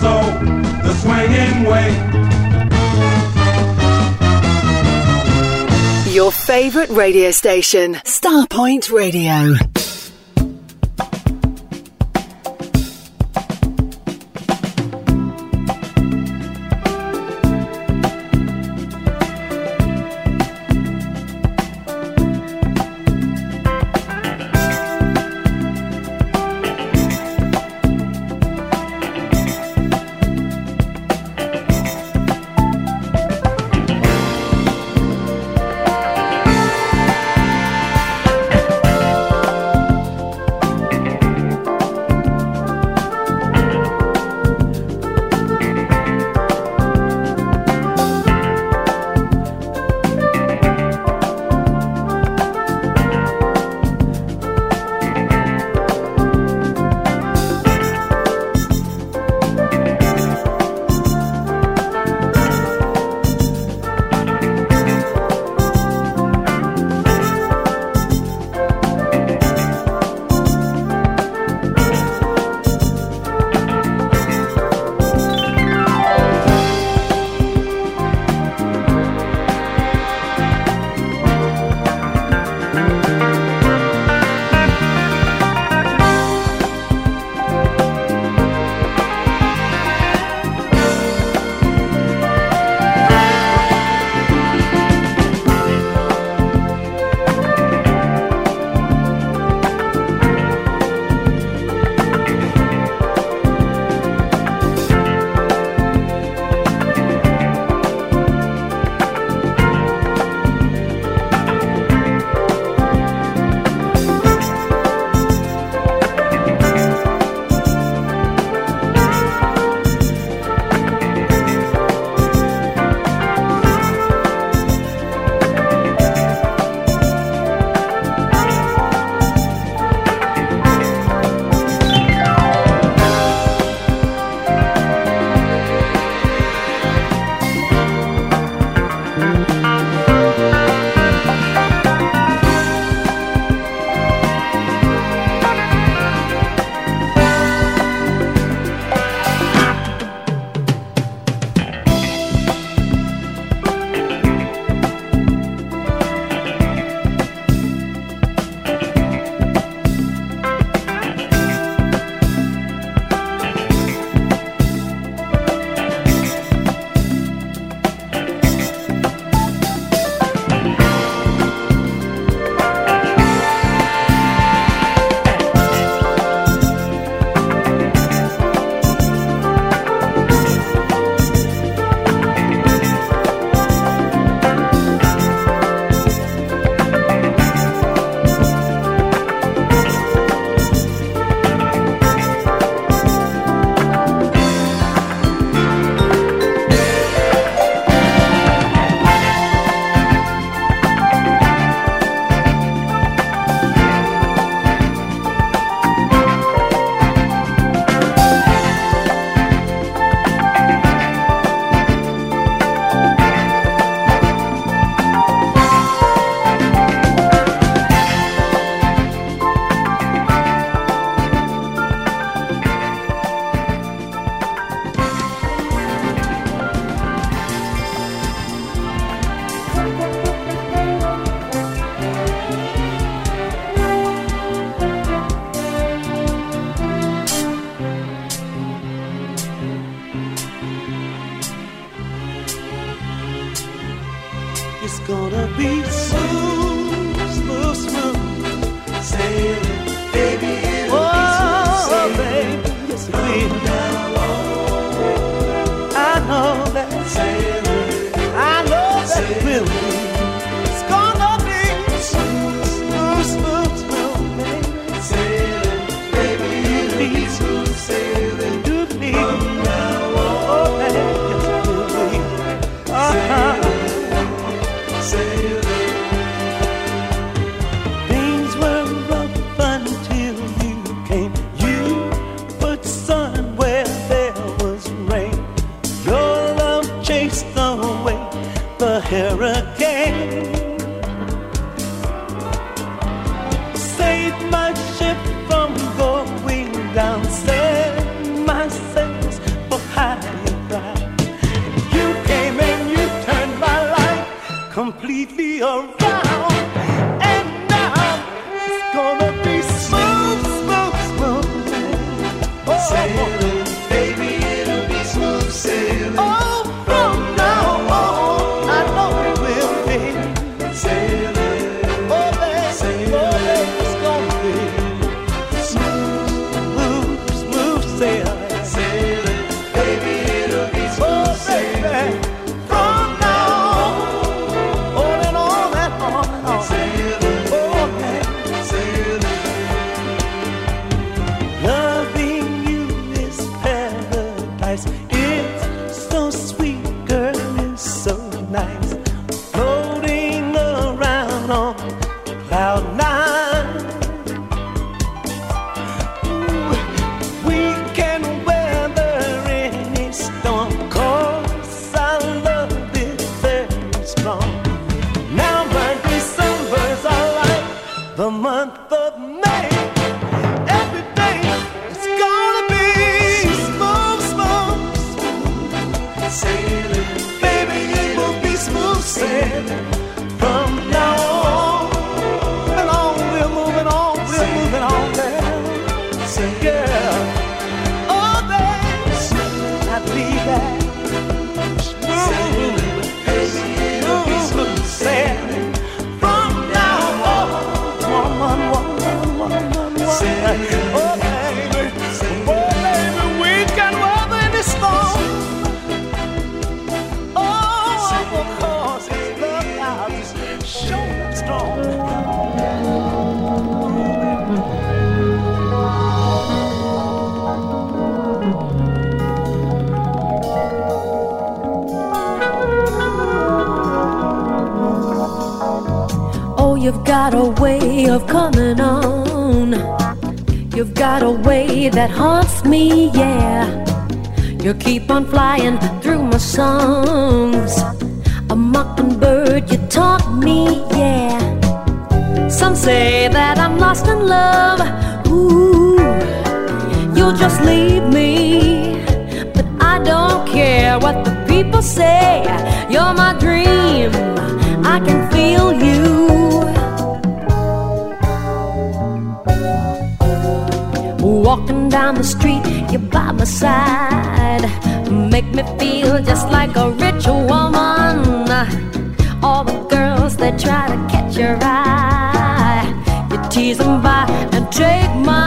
soul the swinging way. Your favorite radio station, Starpoint Radio. just leave me. But I don't care what the people say. You're my dream, I can feel you. Walking down the street, you're by my side. Make me feel just like a rich woman. All the girls that try to catch your eye, you tease them by and take my.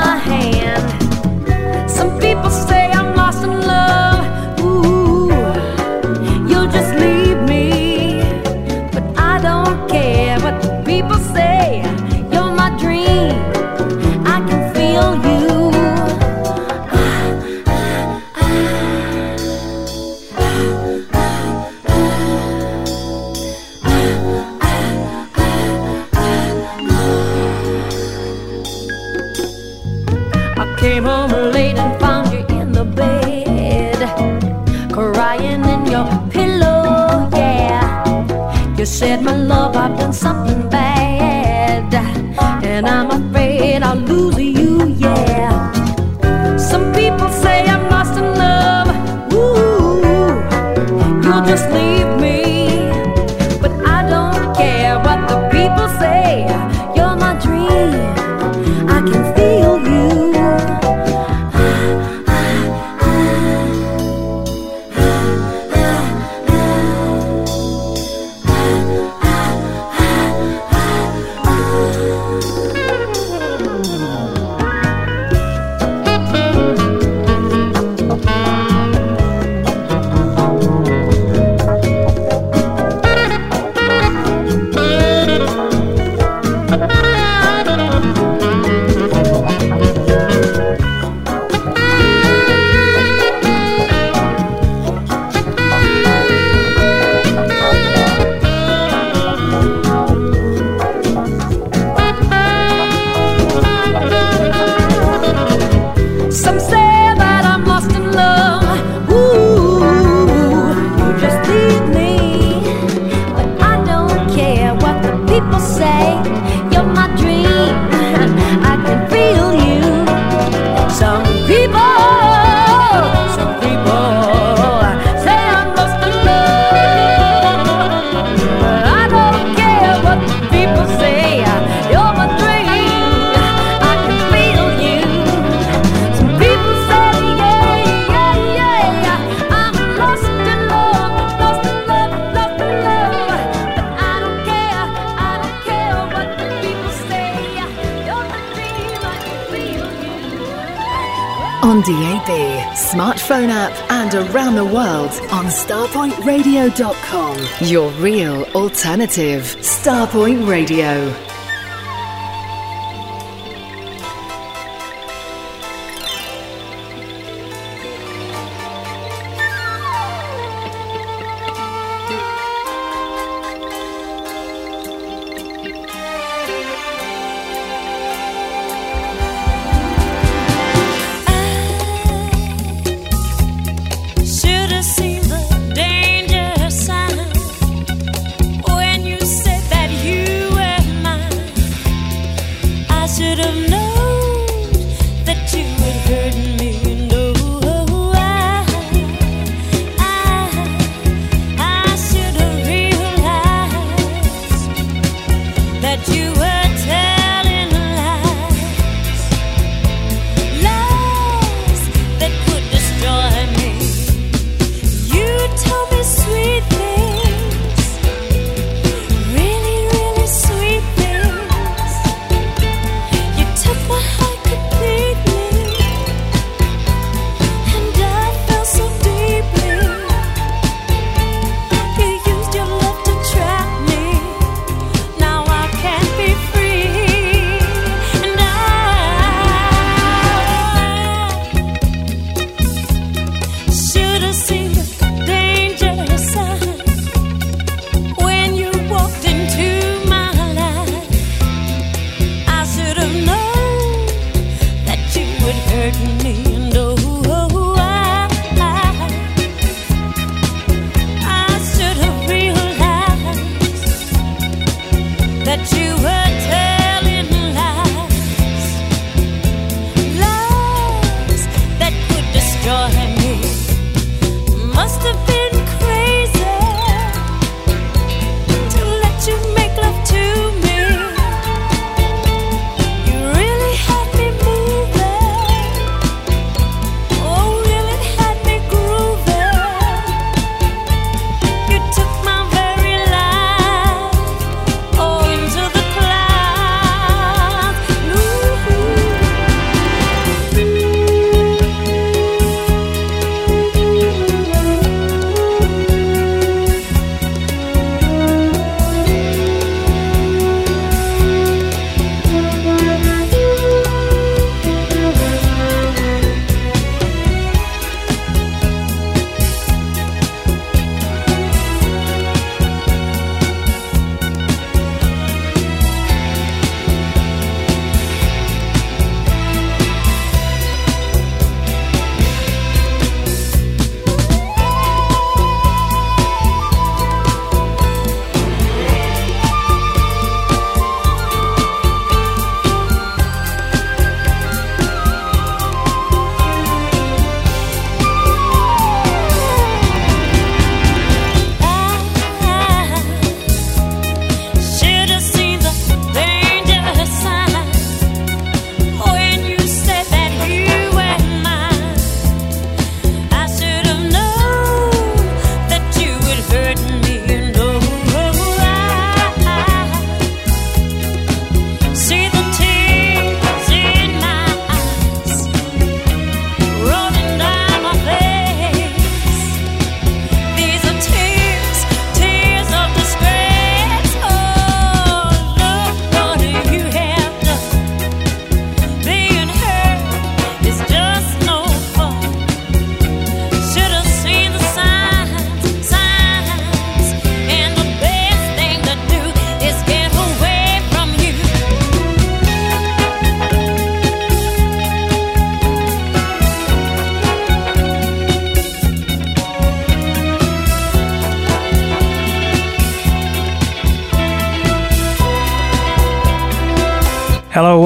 Your real alternative. Starpoint Radio.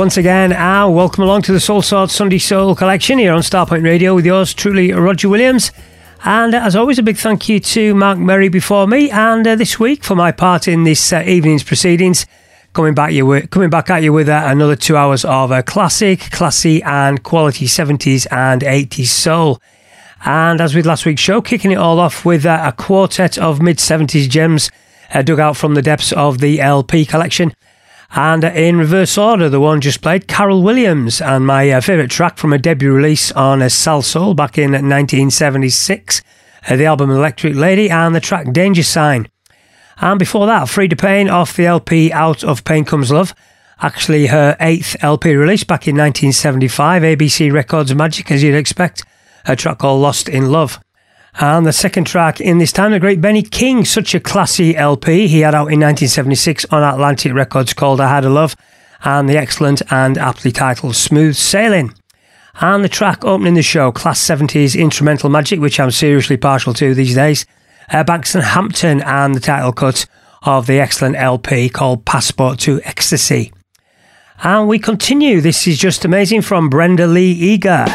Once again, and welcome along to the Soulsorts Sunday Soul collection here on Starpoint Radio with yours truly, Roger Williams. And as always, a big thank you to Mark Murray before me, and uh, this week for my part in this uh, evening's proceedings, coming back you coming back at you with uh, another two hours of uh, classic, classy, and quality 70s and 80s soul. And as with last week's show, kicking it all off with uh, a quartet of mid 70s gems uh, dug out from the depths of the LP collection And in reverse order, the one just played, Carol Williams, and my uh, favourite track from a debut release on uh, Salsoul back in 1976, uh, the album Electric Lady, and the track Danger Sign. And before that, Freda Payne off the LP Out of Payne Comes Love, actually her eighth LP release back in 1975, ABC Records Magic, as you'd expect, a track called Lost in Love. And the second track in this time, the great Benny King, such a classy LP he had out in 1976 on Atlantic Records called I Had a Love, and the excellent and aptly titled Smooth Sailing. And the track opening the show, Class 70s Instrumental Magic, which I'm seriously partial to these days, uh, Banks and Hampton, and the title cut of the excellent LP called Passport to Ecstasy. And we continue. This is just amazing from Brenda Lee Eager.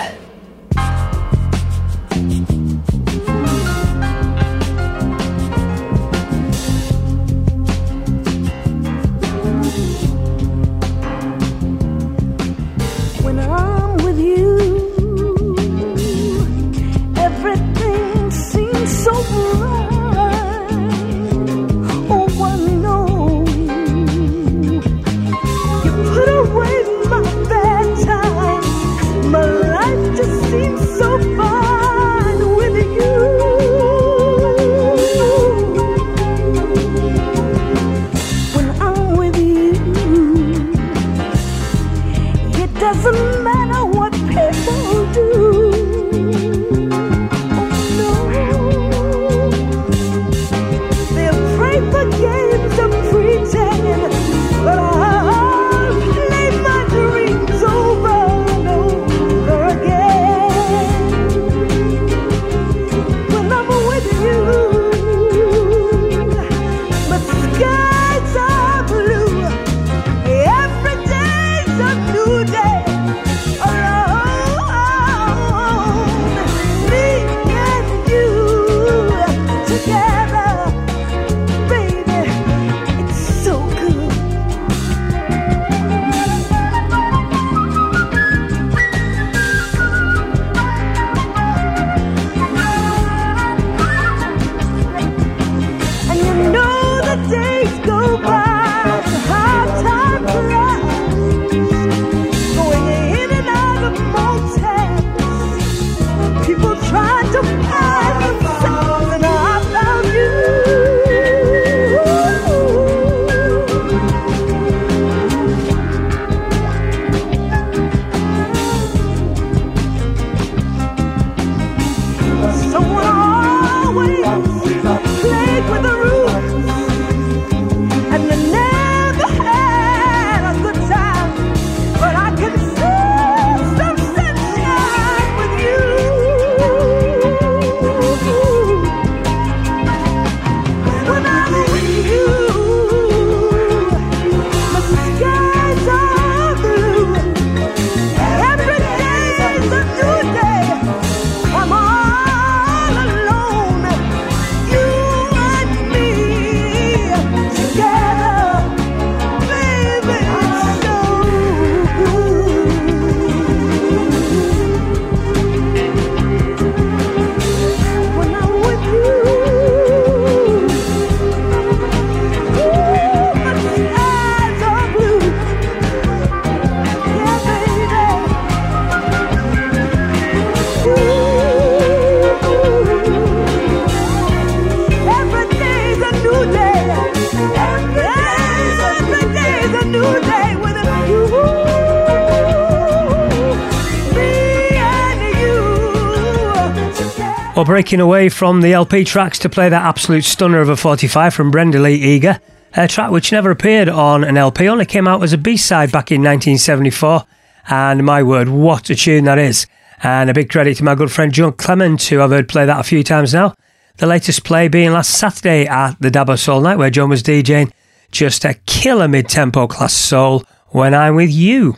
Well, breaking away from the LP tracks to play that absolute stunner of a 45 from Brenda Lee Eager, a track which never appeared on an LP, only came out as a B side back in 1974. And my word, what a tune that is. And a big credit to my good friend John Clement, who I've heard play that a few times now. The latest play being last Saturday at the Dabo Soul Night, where John was DJing. Just a killer mid tempo class soul when I'm with you.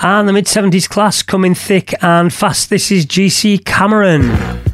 And the mid 70s class coming thick and fast. This is GC Cameron.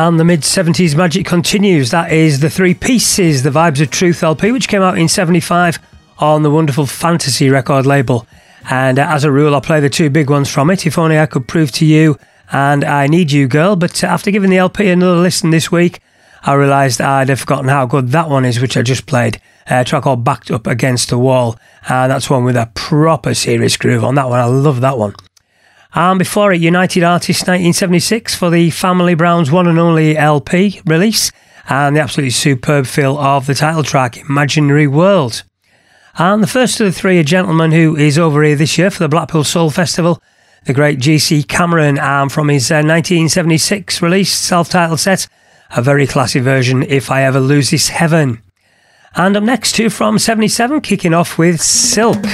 And the mid 70s magic continues. That is the Three Pieces, the Vibes of Truth LP, which came out in 75 on the wonderful Fantasy record label. And uh, as a rule, I play the two big ones from it. If only I could prove to you and I Need You Girl. But uh, after giving the LP another listen this week, I realised I'd have forgotten how good that one is, which I just played. A track called Backed Up Against the Wall. And that's one with a proper serious groove on that one. I love that one. And before it, United Artists 1976 for the Family Browns one and only LP release, and the absolutely superb feel of the title track, Imaginary World. And the first of the three, a gentleman who is over here this year for the Blackpool Soul Festival, the great GC Cameron, and from his uh, 1976 release, self titled set, a very classy version, If I Ever Lose This Heaven. And up next, two from 77, kicking off with Silk.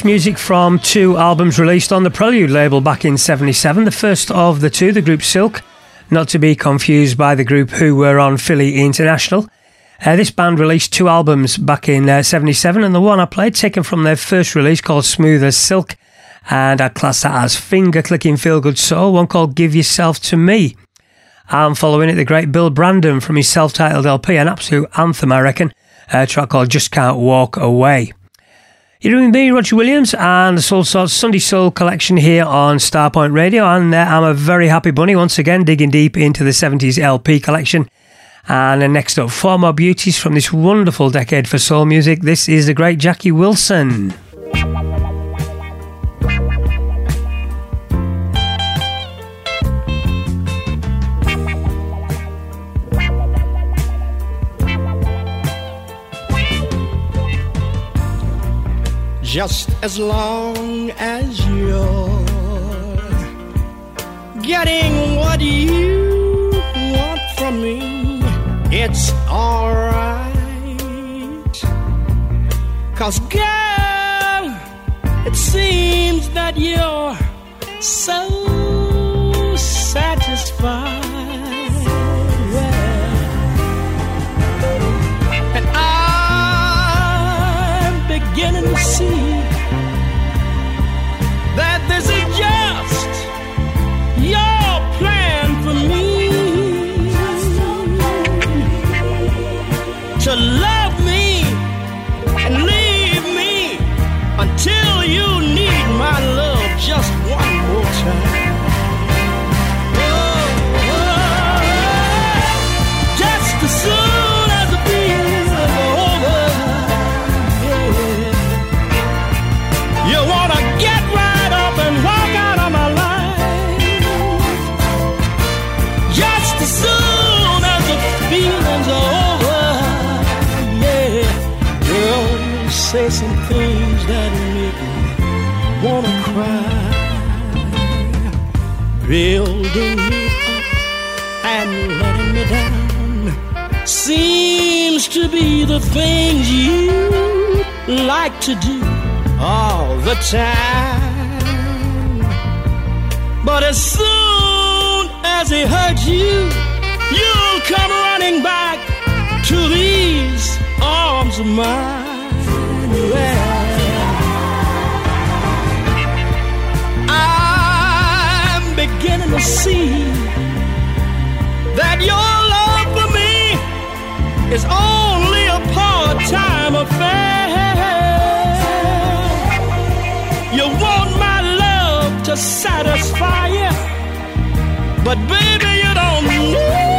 That's music from two albums released on the Prelude label back in 77. The first of the two, the group Silk, not to be confused by the group who were on Philly International. Uh, this band released two albums back in uh, 77, and the one I played, taken from their first release called Smooth as Silk, and I class that as finger clicking feel good soul, one called Give Yourself to Me. And following it, the great Bill Brandon from his self titled LP, an absolute anthem, I reckon, a track called Just Can't Walk Away. You're doing me, Roger Williams, and the Soulsorts Sunday Soul collection here on Starpoint Radio. And uh, I'm a very happy bunny once again, digging deep into the 70s LP collection. And uh, next up, four more beauties from this wonderful decade for soul music. This is the great Jackie Wilson. Just as long as you're getting what you want from me, it's alright. Cause, girl, it seems that you're so satisfied. Beginning to to be the things you like to do all the time. But as soon as it hurts you, you'll come running back to these arms of mine. Well, I'm beginning to see that you're is only a part-time affair. You want my love to satisfy you, but baby, you don't need.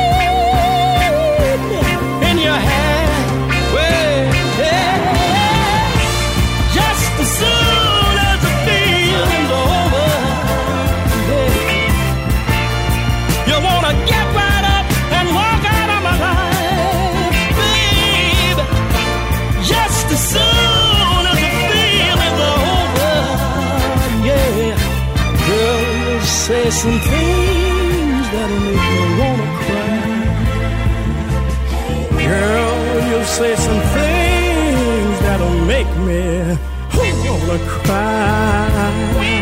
some things that'll make me wanna cry. Girl, you say some things that'll make me wanna cry.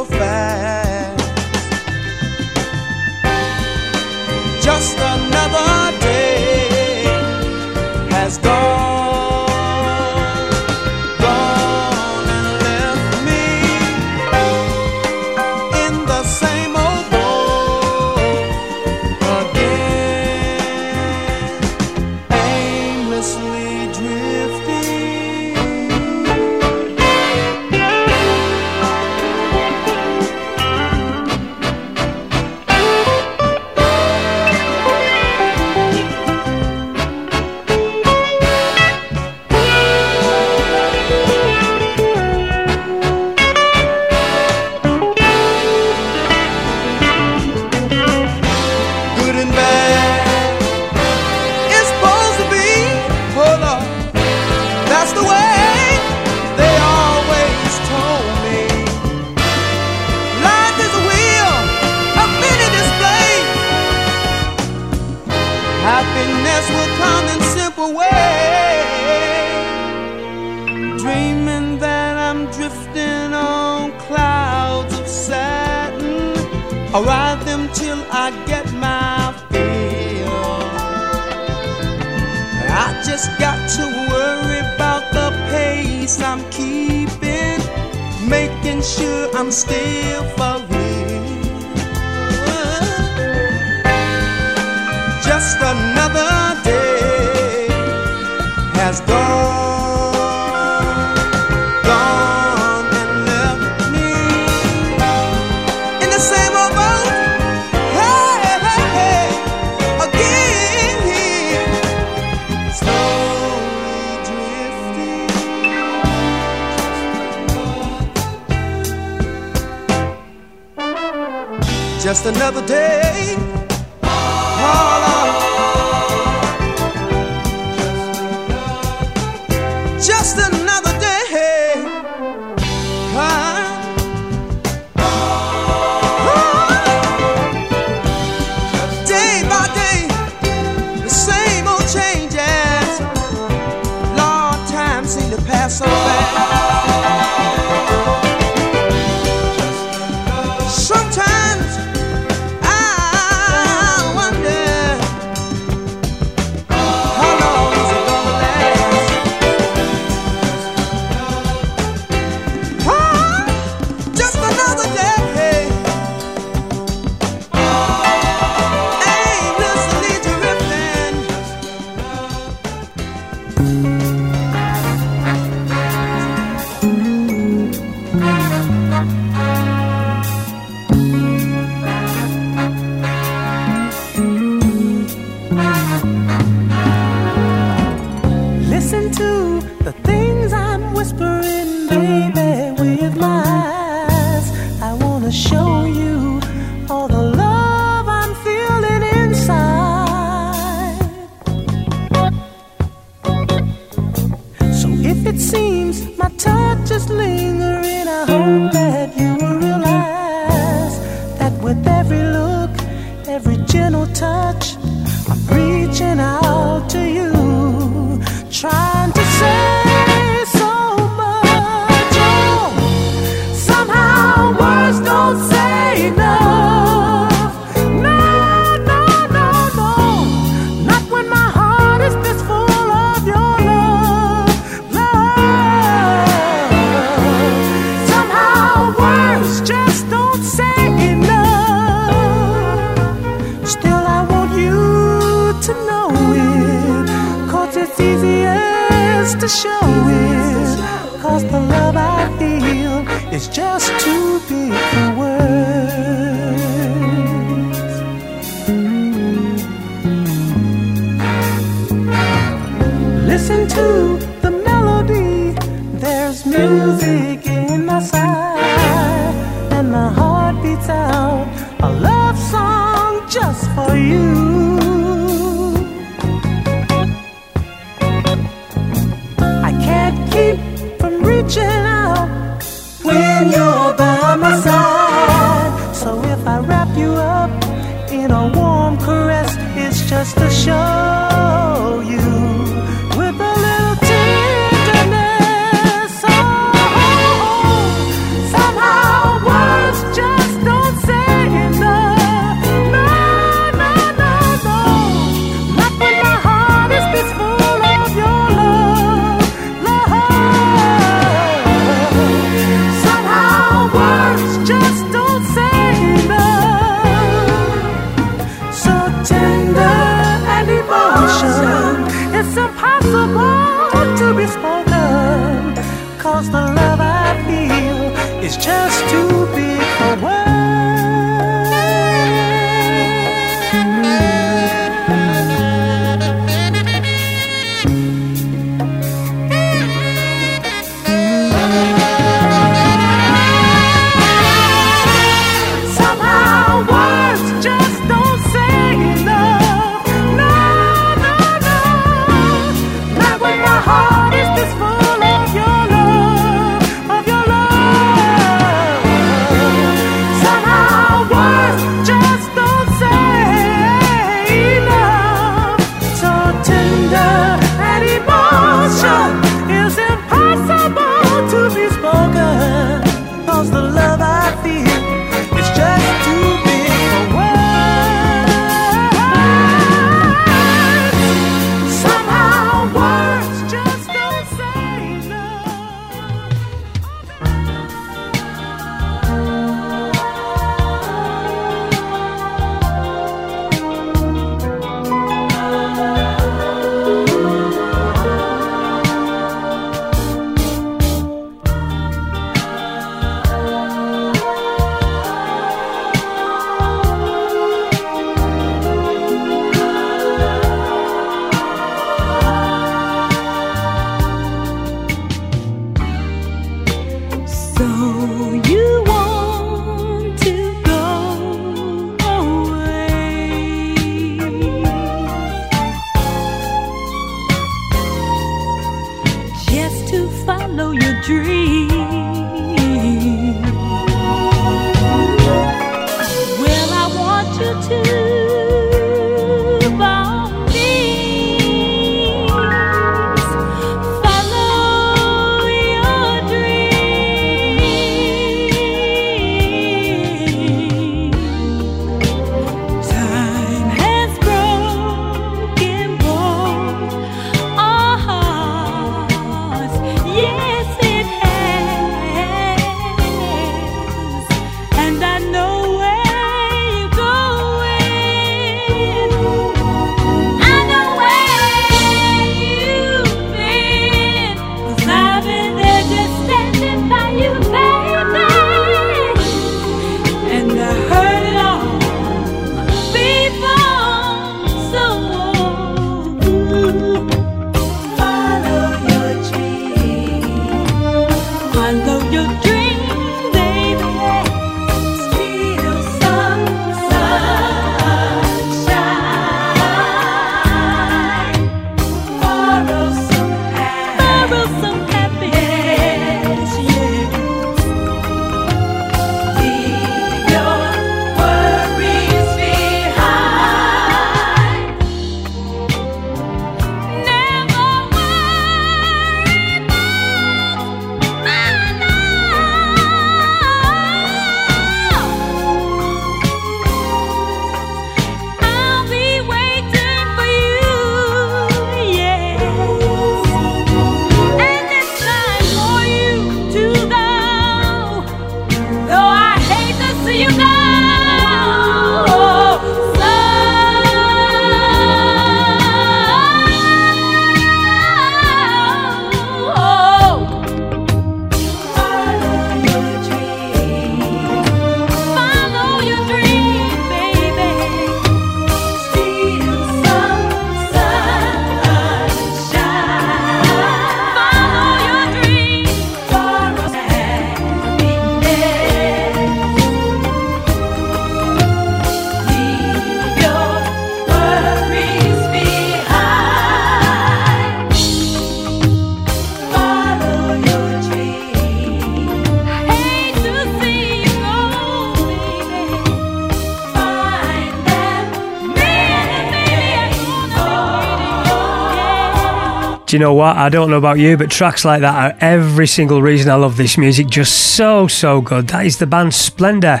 Do you know what? I don't know about you, but tracks like that are every single reason I love this music. Just so, so good. That is the band Splendor,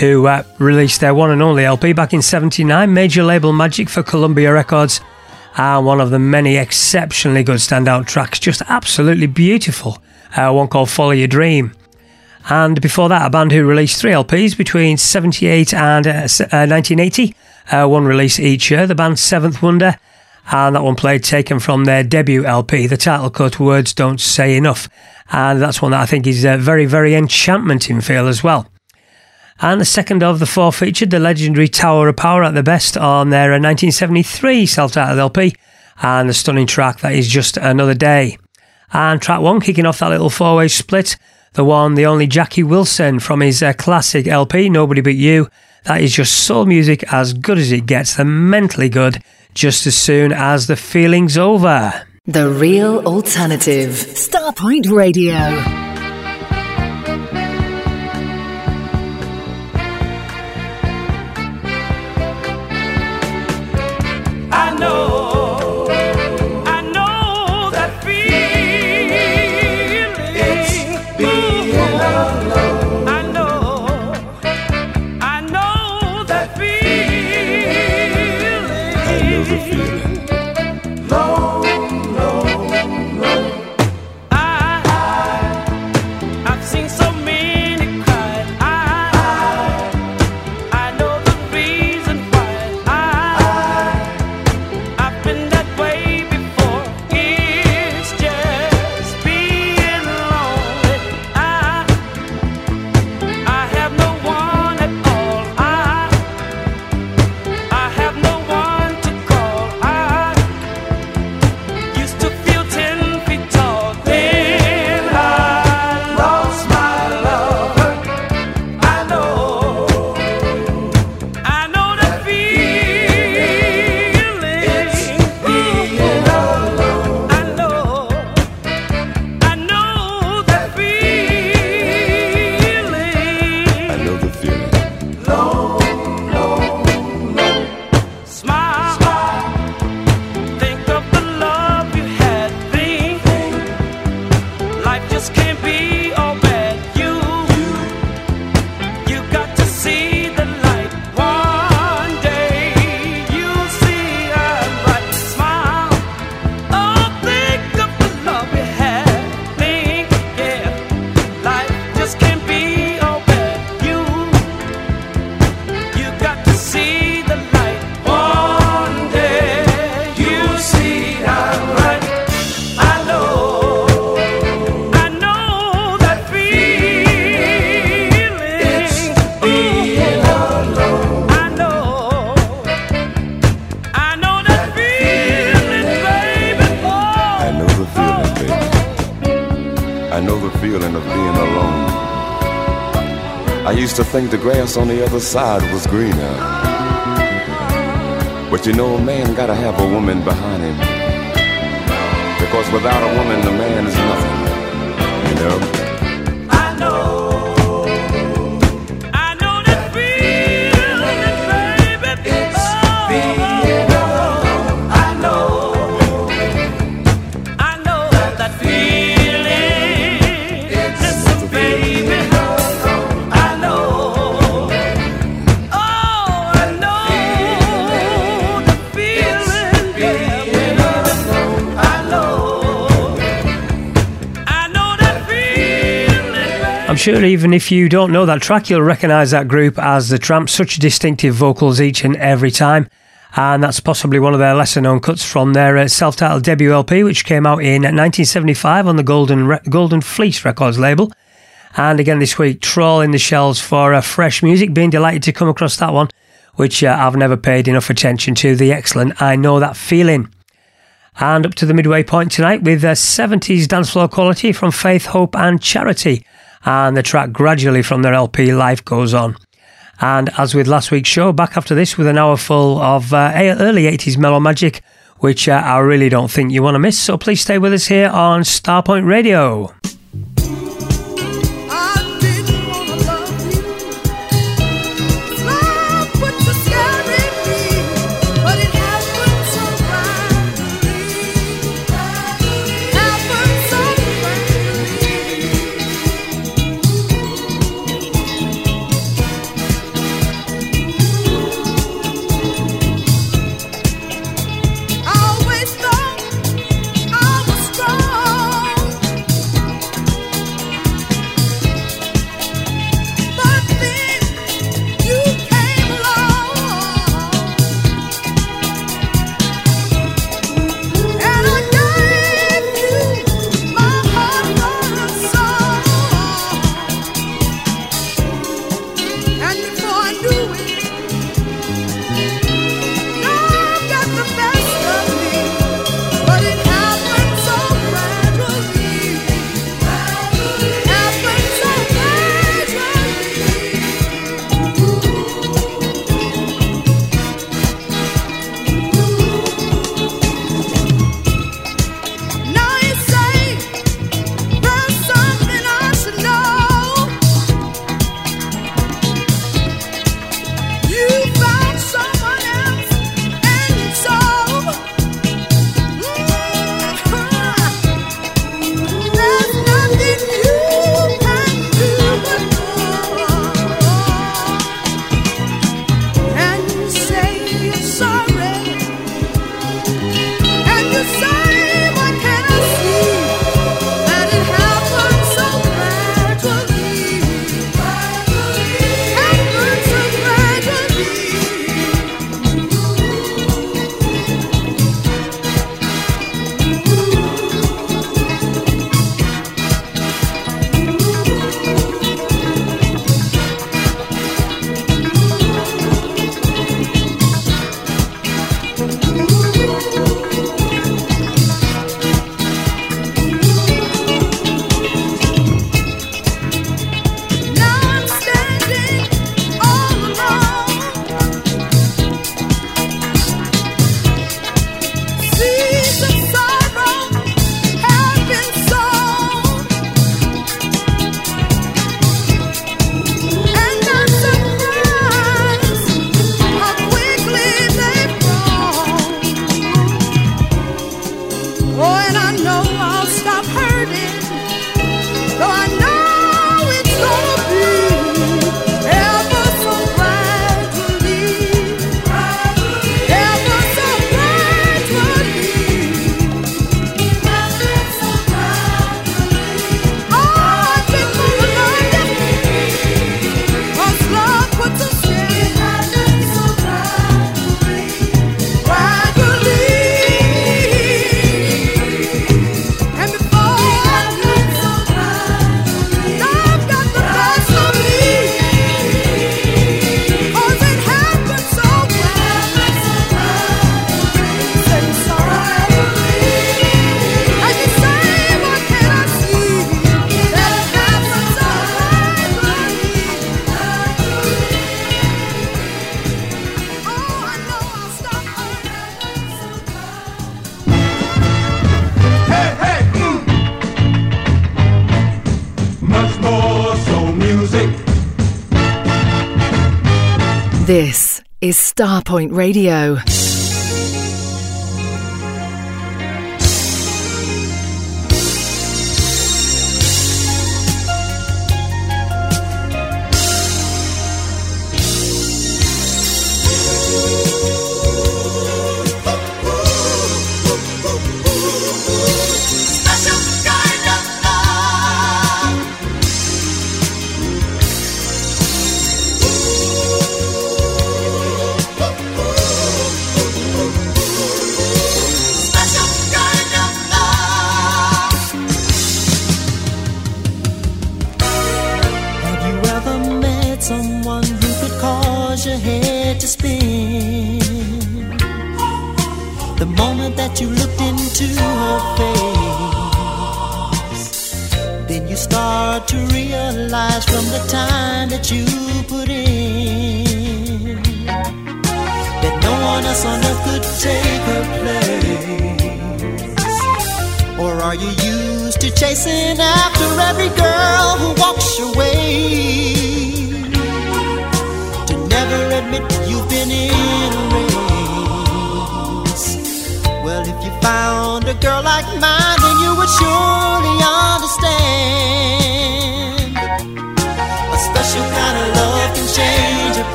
who uh, released their one and only LP back in 79, major label Magic for Columbia Records, and one of the many exceptionally good standout tracks. Just absolutely beautiful. Uh, one called Follow Your Dream. And before that, a band who released three LPs between 78 and uh, 1980, uh, uh, one release each year, the band Seventh Wonder and that one played taken from their debut LP, the title cut Words Don't Say Enough. And that's one that I think is uh, very, very enchantment in feel as well. And the second of the four featured the legendary Tower of Power at the best on their 1973 uh, self titled LP, and the stunning track that is Just Another Day. And track one, kicking off that little four way split, the one, the only Jackie Wilson from his uh, classic LP, Nobody But You. That is just soul music as good as it gets, the mentally good just as soon as the feeling's over. The Real Alternative. Starpoint Radio. On the other side was greener. Sure even if you don't know that track, you'll recognise that group as the Trammps. Such distinctive vocals each and every time. And that's possibly one of their lesser known cuts from their uh, self titled debut LP, which came out in 1975 on the Golden, Re- Golden Fleece Records label. And again this week, trawling the shelves for uh, fresh music, being delighted to come across that one, which uh, I've never paid enough attention to. The excellent I Know That Feeling. And up to the midway point tonight with uh, 70s dance floor quality from Faith, Hope and Charity and the track gradually from their LP Life Goes On. And as with last week's show, back after this with an hour full of uh, early 80s mellow magic, which uh, I really don't think you want to miss. So please stay with us here on Starpoint Radio. Starpoint Radio.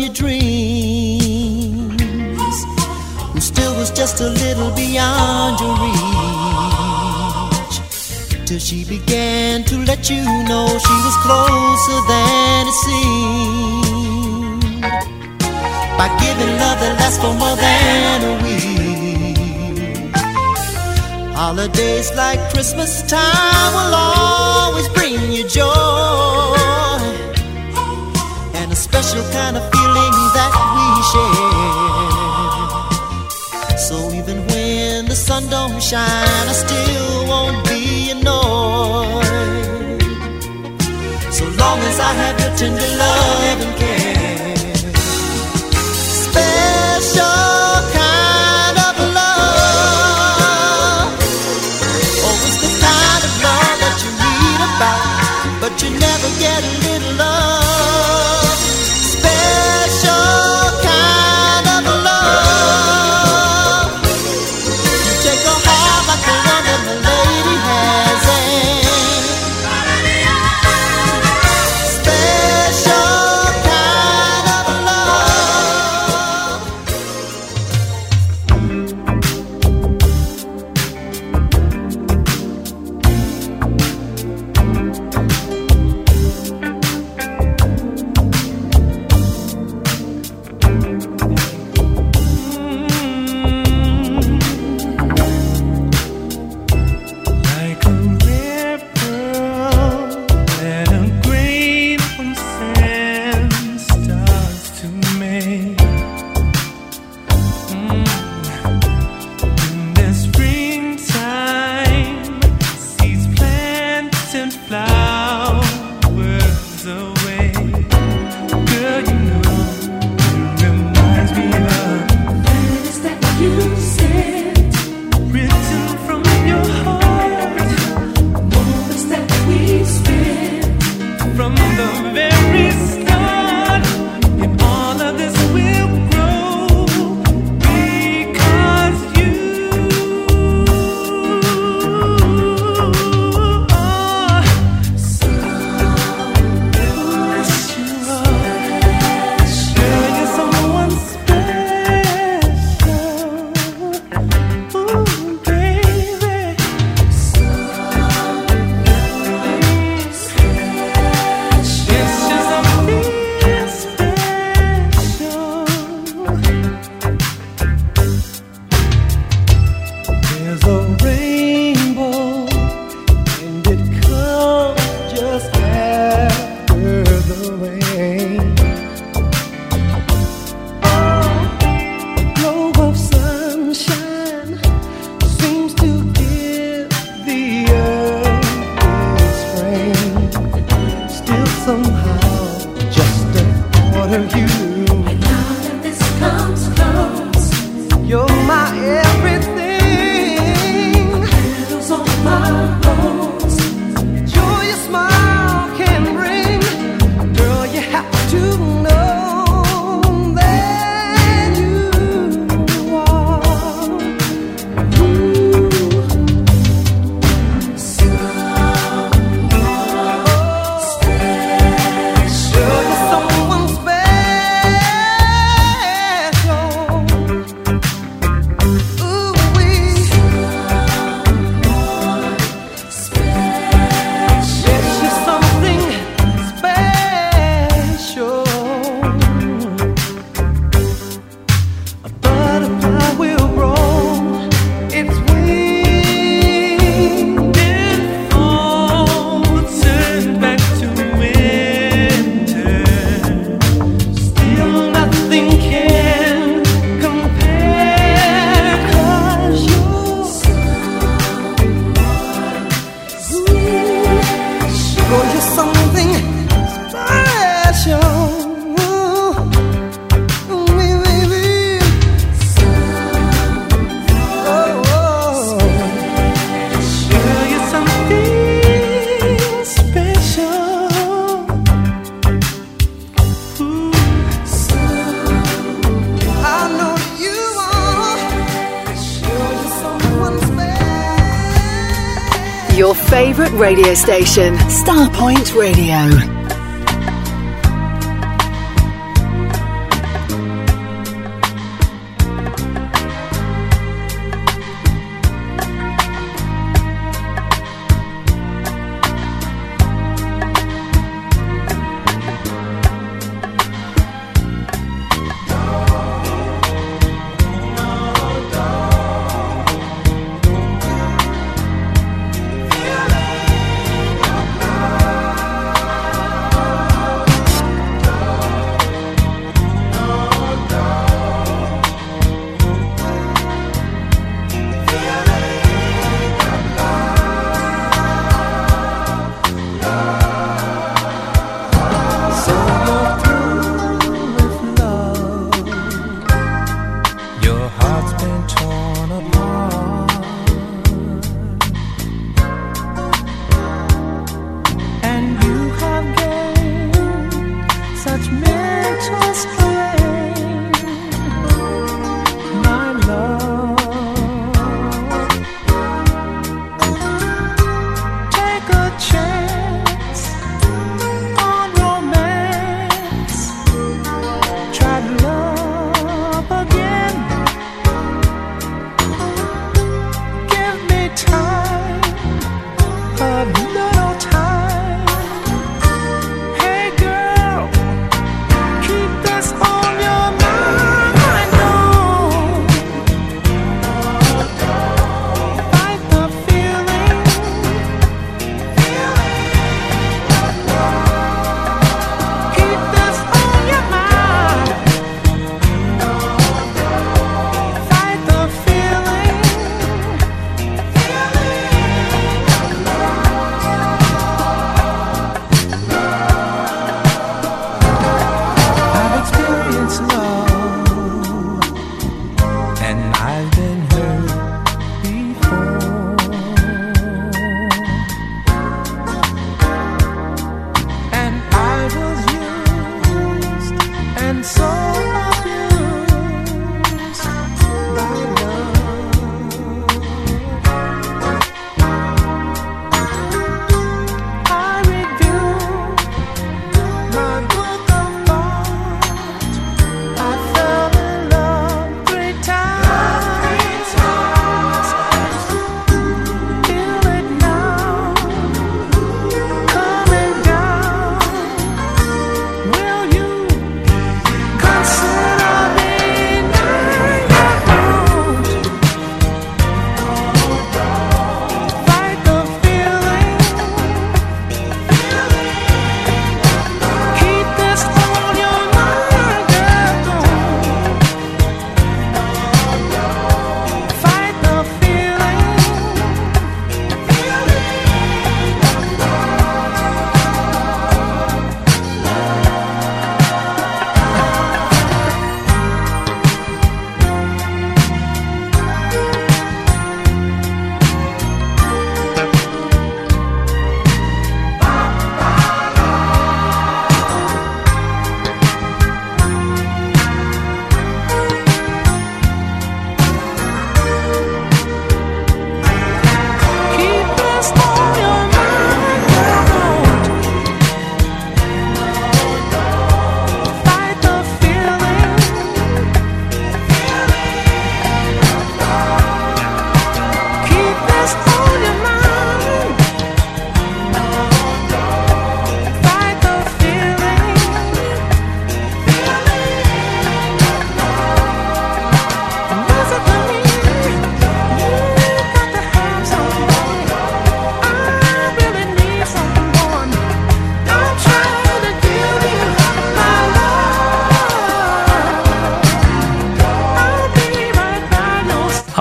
your dreams, who still was just a little beyond your reach. Till she began to let you know she was closer than it seemed. By giving love that lasts for more than a week. Holidays like Christmas time will always bring you joy special kind of feeling that we share. So even when the sun don't shine, I still won't be annoyed. So long as I have your tender love. Radio station, Starpoint Radio.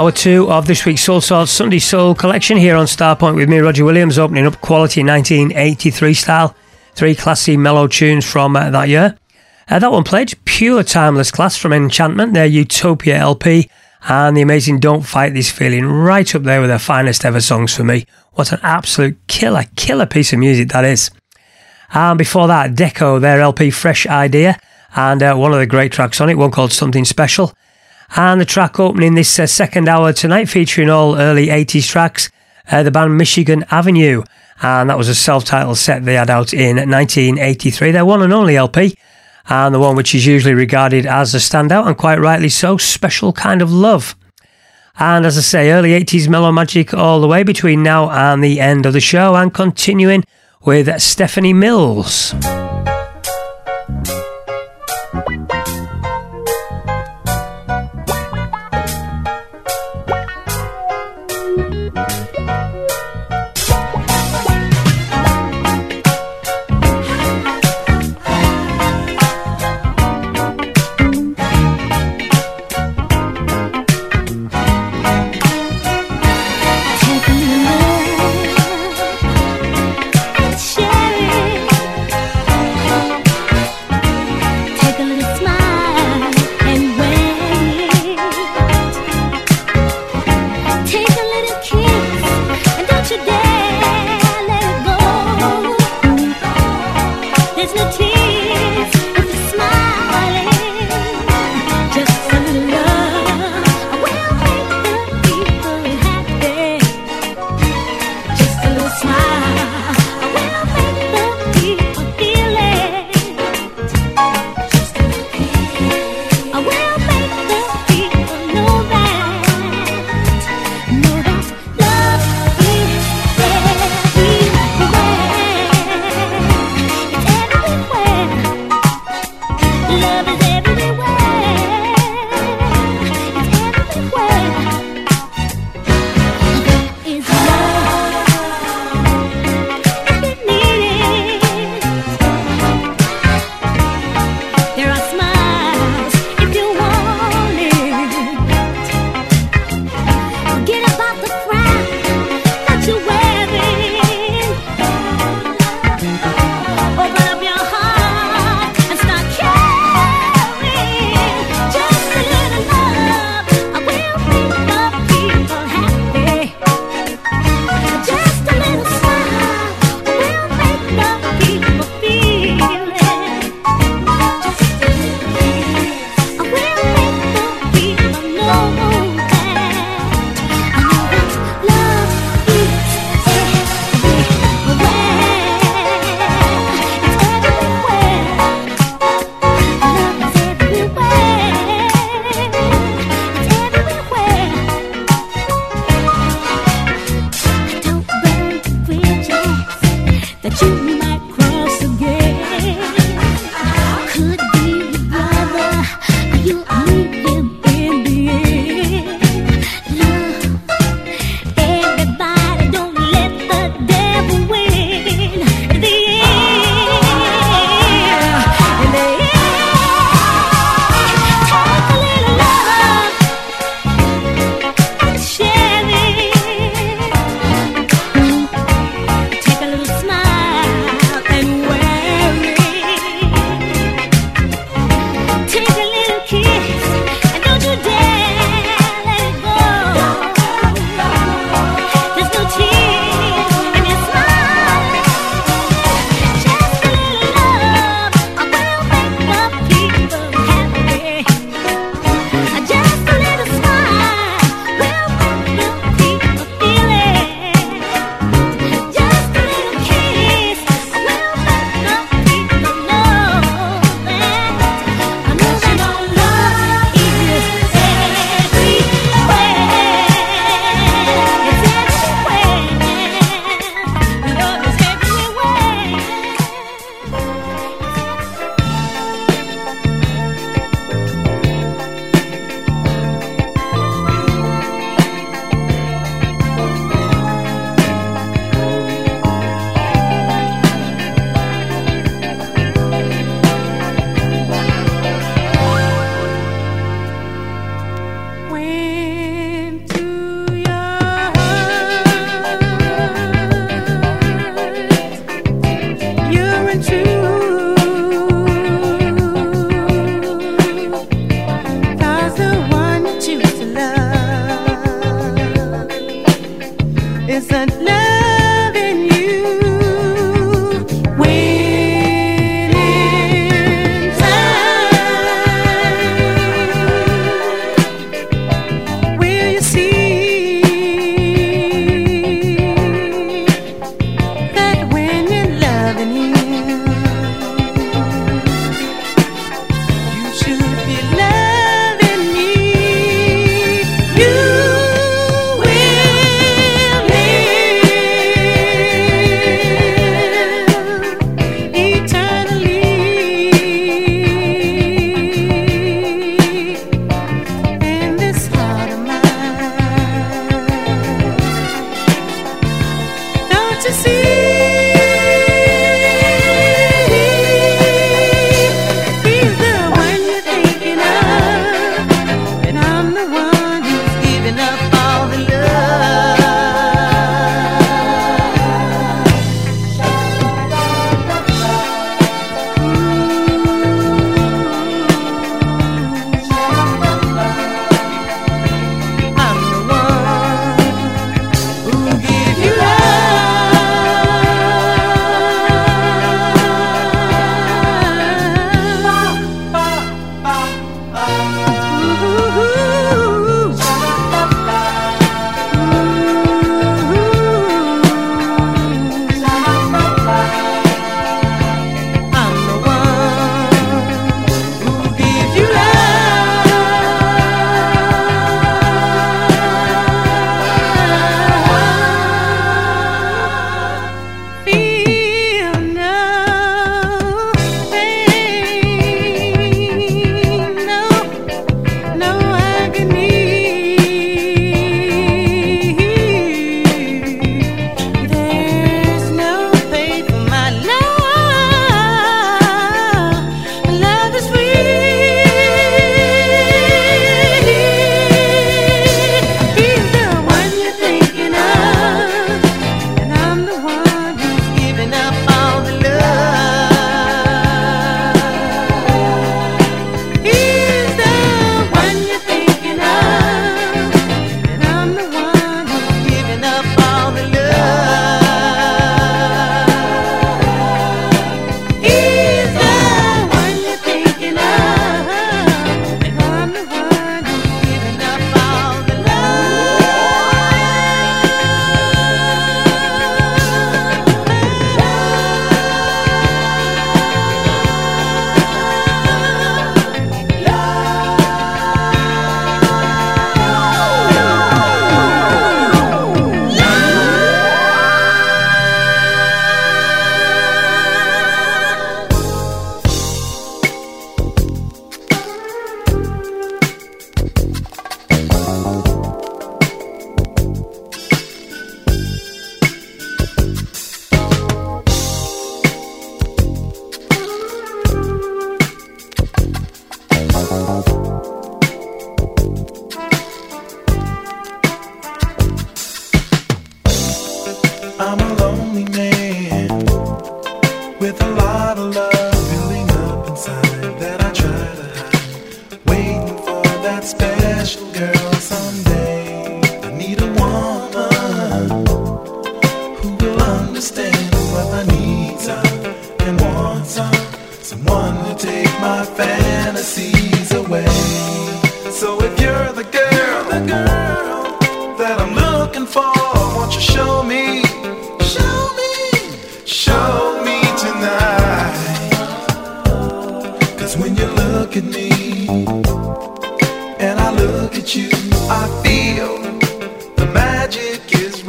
Hour two of this week's Soulsorts Sunday Soul collection here on Starpoint with me, Roger Williams, opening up quality 1983 style. Three classy mellow tunes from uh, that year. Uh, that one played Pure Timeless Class from Enchantment, their Utopia LP, and the amazing Don't Fight This Feeling, right up there with their finest ever songs for me. What an absolute killer, killer piece of music that is. And before that, Deco, their LP Fresh Idea, and uh, one of the great tracks on it, one called Something Special. And the track opening this uh, second hour tonight, featuring all early 80s tracks, uh, the band Michigan Avenue, and that was a self titled set they had out in 1983, their one and only LP, and the one which is usually regarded as a standout, and quite rightly so, Special Kind of Love. And as I say, early 80s mellow magic all the way between now and the end of the show, and continuing with Stephanie Mills.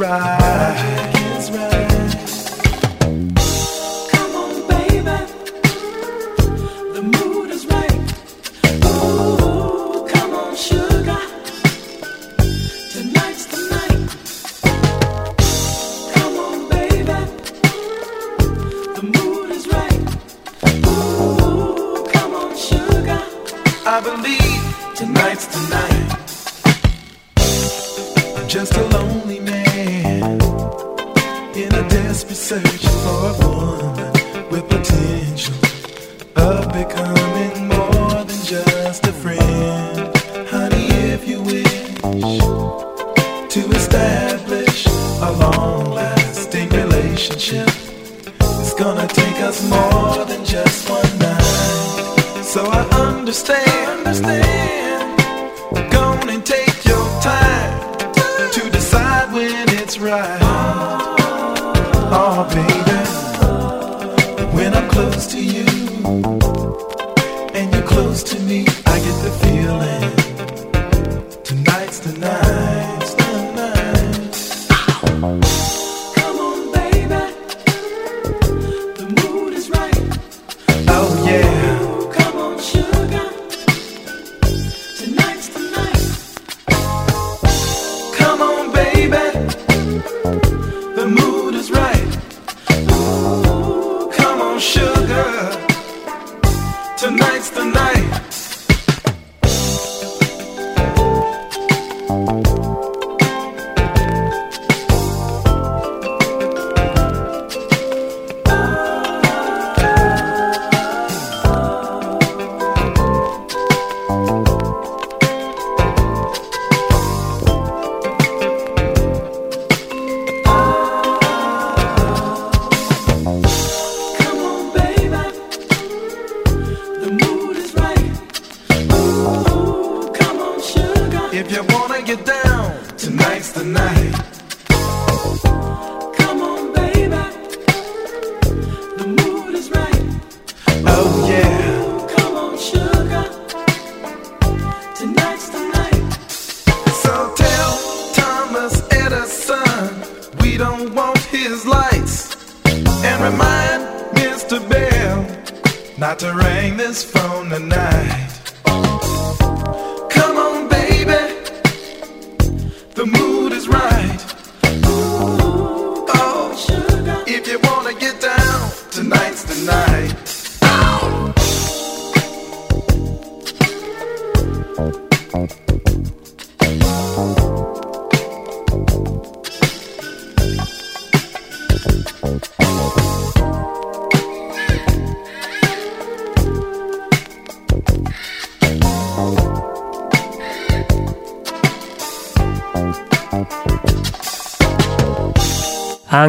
And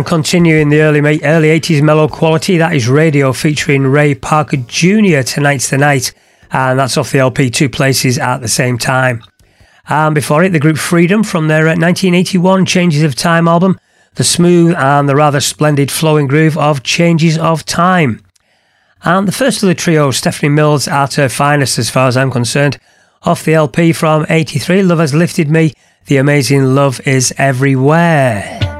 continuing the early early 80s mellow quality, that is Raydio featuring Ray Parker Jr. Tonight's the Night, and that's off the LP Two Places at the same time. And before it, the group Freedom from their uh, 1981 Changes of Time album, the smooth and the rather splendid flowing groove of Changes of Time. And the first of the trio, Stephanie Mills, at her finest as far as I'm concerned, off the LP from 83, Love Has Lifted Me, The Amazing Love Is Everywhere.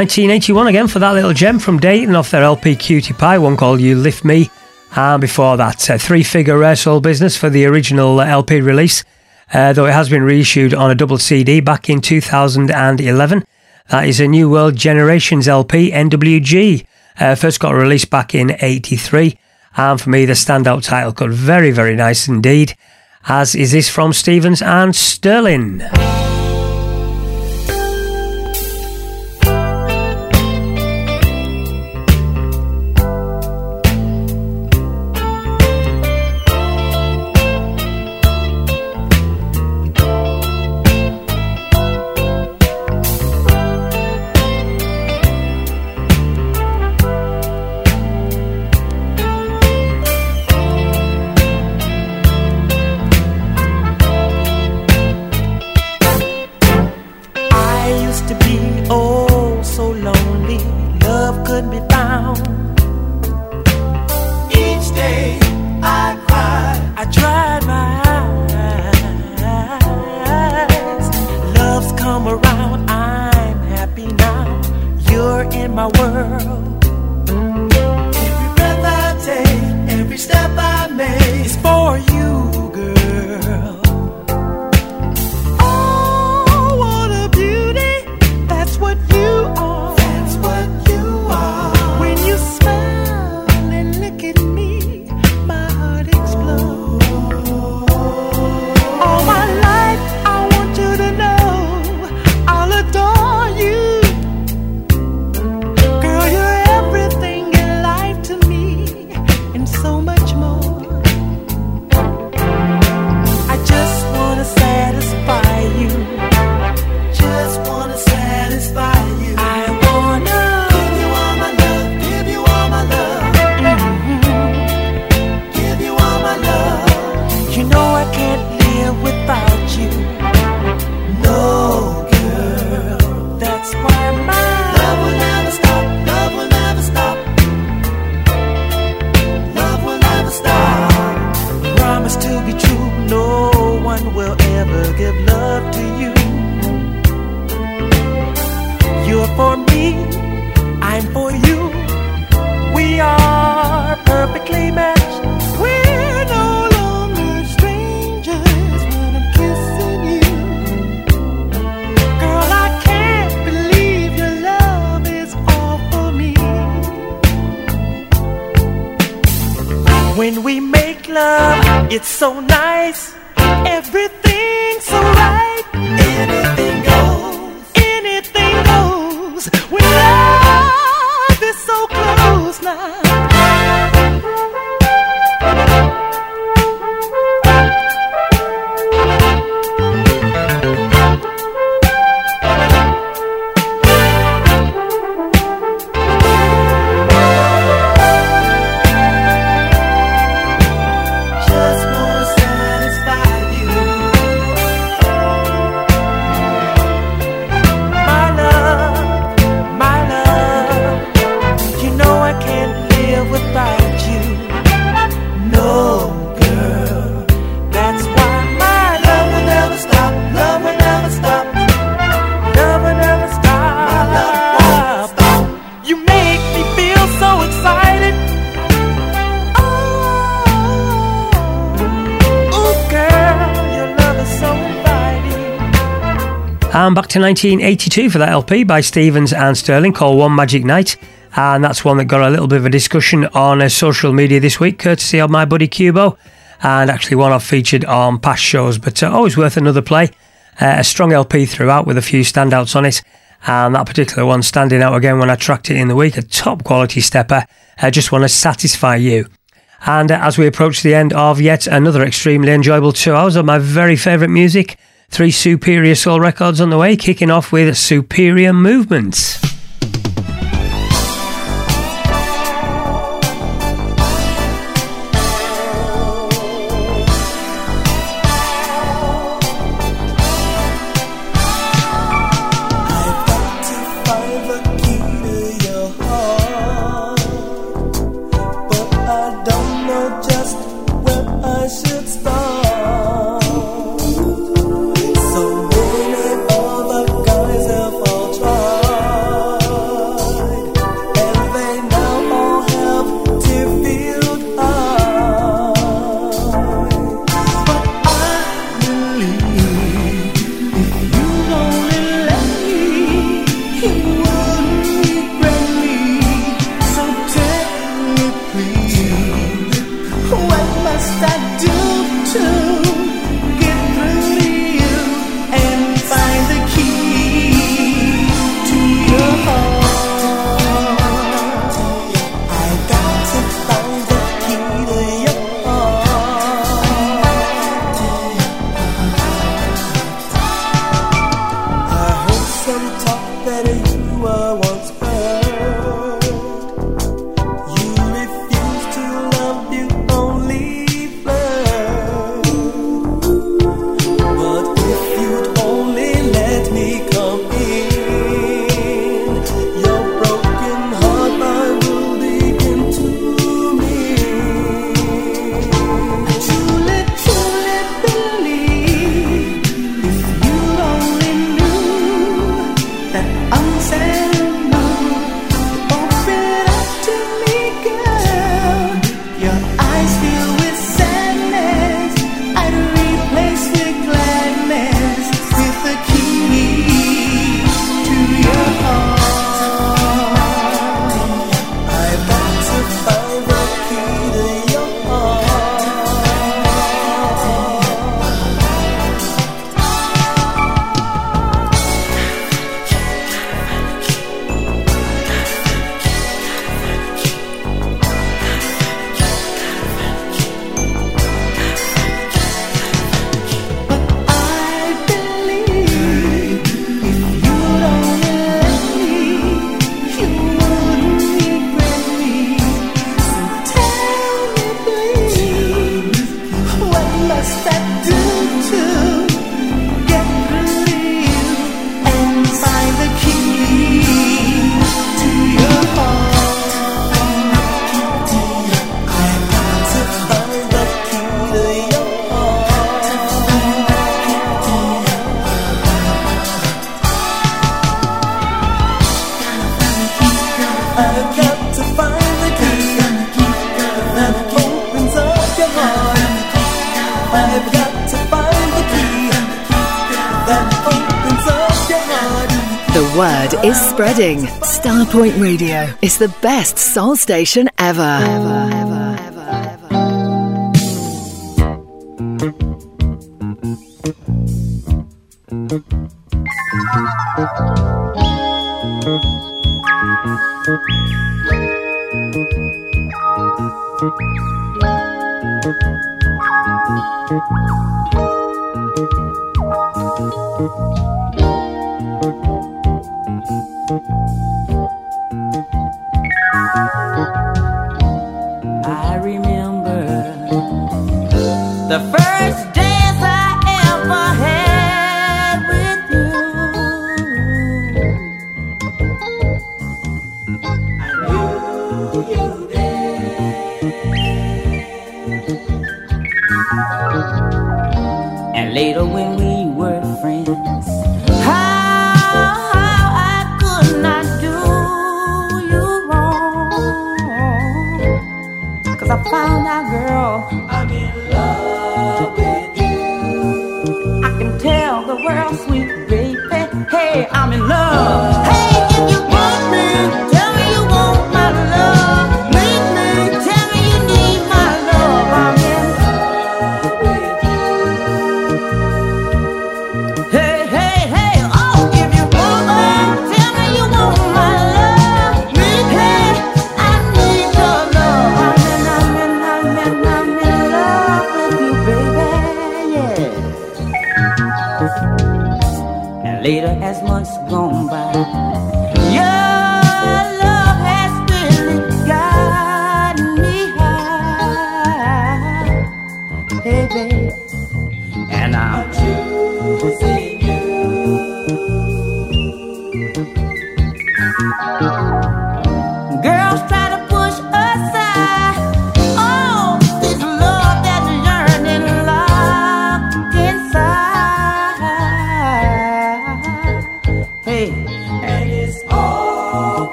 1981 again for that little gem from Dayton off their LP Cutie Pie, one called You Lift Me. And before that, a three figure rare soul business for the original LP release, uh, though it has been reissued on a double CD back in 2011. That is a New World Generations LP, NWG. Uh, first got released back in 83. And for me, the standout title got very, very nice indeed, as is this from Stevens and Sterling. And to 1982 for that LP by Stevens and Sterling called One Magic Night. And that's one that got a little bit of a discussion on uh, social media this week, courtesy of my buddy Cubo. And actually, one I've featured on past shows, but uh, always worth another play. Uh, a strong LP throughout with a few standouts on it. And that particular one standing out again when I tracked it in the week, a top quality stepper. I just want to satisfy you. And uh, as we approach the end of yet another extremely enjoyable two hours of my very favourite music, Three Superior Soul records on the way, kicking off with Superior Movements. Is the best soul station ever. Ever, ever, ever,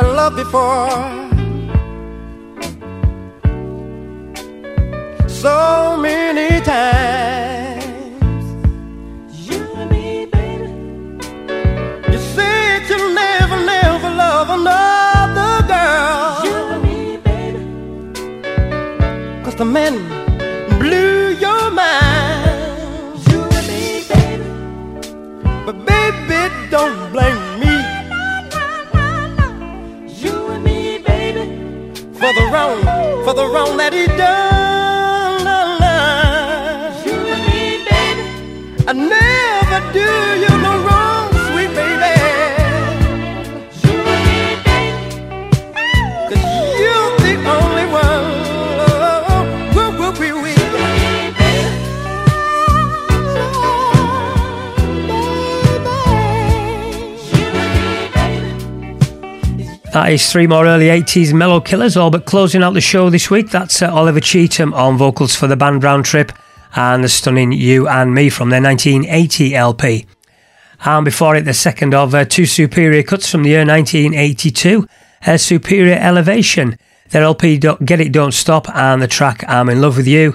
love before. So many times. You and me, baby. You said you'll never, never love another girl. You and me, baby. Cause the man For the wrong, for the wrong that he done. Oh you and me, baby. I never do you no wrong, That is three more early 80s mellow killers, all but closing out the show this week. That's uh, Oliver Cheatham on vocals for the band Round Trip and the stunning You and Me from their 1980 LP. And before it, the second of uh, two superior cuts from the year 1982, uh, Superior Elevation, their LP Get It Don't Stop and the track I'm in Love with You.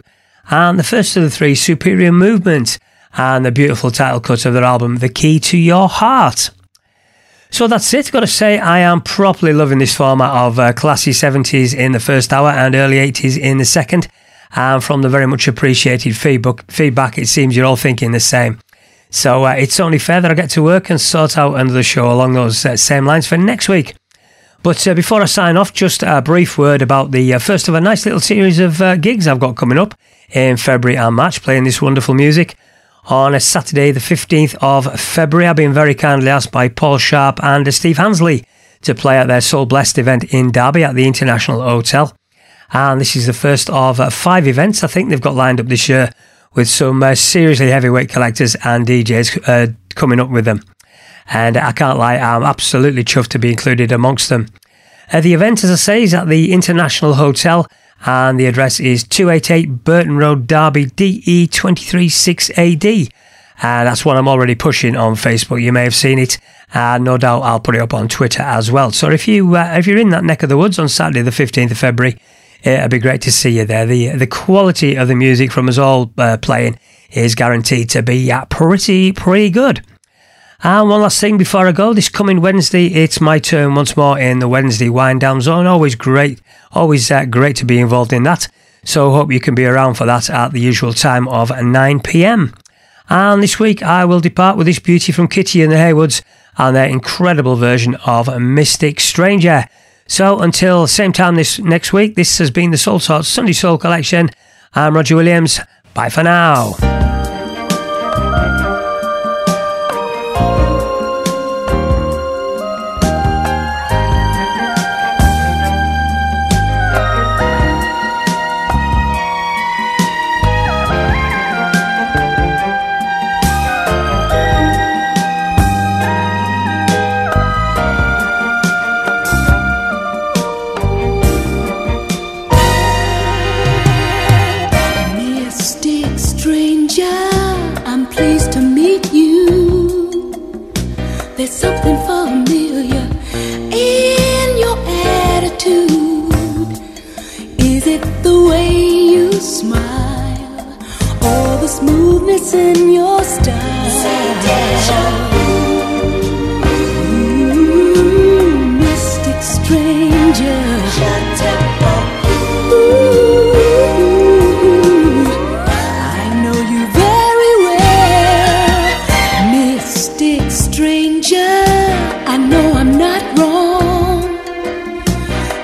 And the first of the three, Superior Movement, and the beautiful title cut of their album The Key to Your Heart. So that's it. Got to say, I am properly loving this format of uh, classy 70s in the first hour and early 80s in the second. And from the very much appreciated feedback, feedback it seems you're all thinking the same. So uh, it's only fair that I get to work and sort out another show along those uh, same lines for next week. But uh, before I sign off, just a brief word about the uh, first of a nice little series of uh, gigs I've got coming up in February and March, playing this wonderful music. On a Saturday, the 15th of February, I've been very kindly asked by Paul Sharp and Steve Hansley to play at their Soul Blessed event in Derby at the International Hotel. And this is the first of five events I think they've got lined up this year with some uh, seriously heavyweight collectors and DJs uh, coming up with them. And I can't lie, I'm absolutely chuffed to be included amongst them. Uh, the event, as I say, is at the International Hotel, and the address is 288 Burton Road, Derby, DE 236AD. Uh, that's one I'm already pushing on Facebook. You may have seen it. Uh, no doubt I'll put it up on Twitter as well. So if you uh, if you're in that neck of the woods on Saturday, the 15th of February, it'd be great to see you there. The the quality of the music from us all uh, playing is guaranteed to be pretty pretty good. And one last thing before I go, this coming Wednesday, it's my turn once more in the Wednesday wind down zone. Always great, always uh, great to be involved in that. So hope you can be around for that at the usual time of 9 pm. And this week I will depart with this beauty from Kitty and the Haywoods and their incredible version of Mystic Stranger. So until same time this next week, this has been the Soulsorts Sunday Soul Collection. I'm Roger Williams. Bye for now. Smoothness in your style? Ooh, mystic stranger. Ooh, I know you very well, mystic stranger. I know I'm not wrong.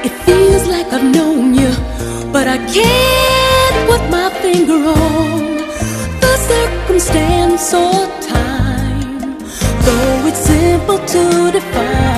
It feels like I've known you, but I can't circumstance or time, though it's simple to define.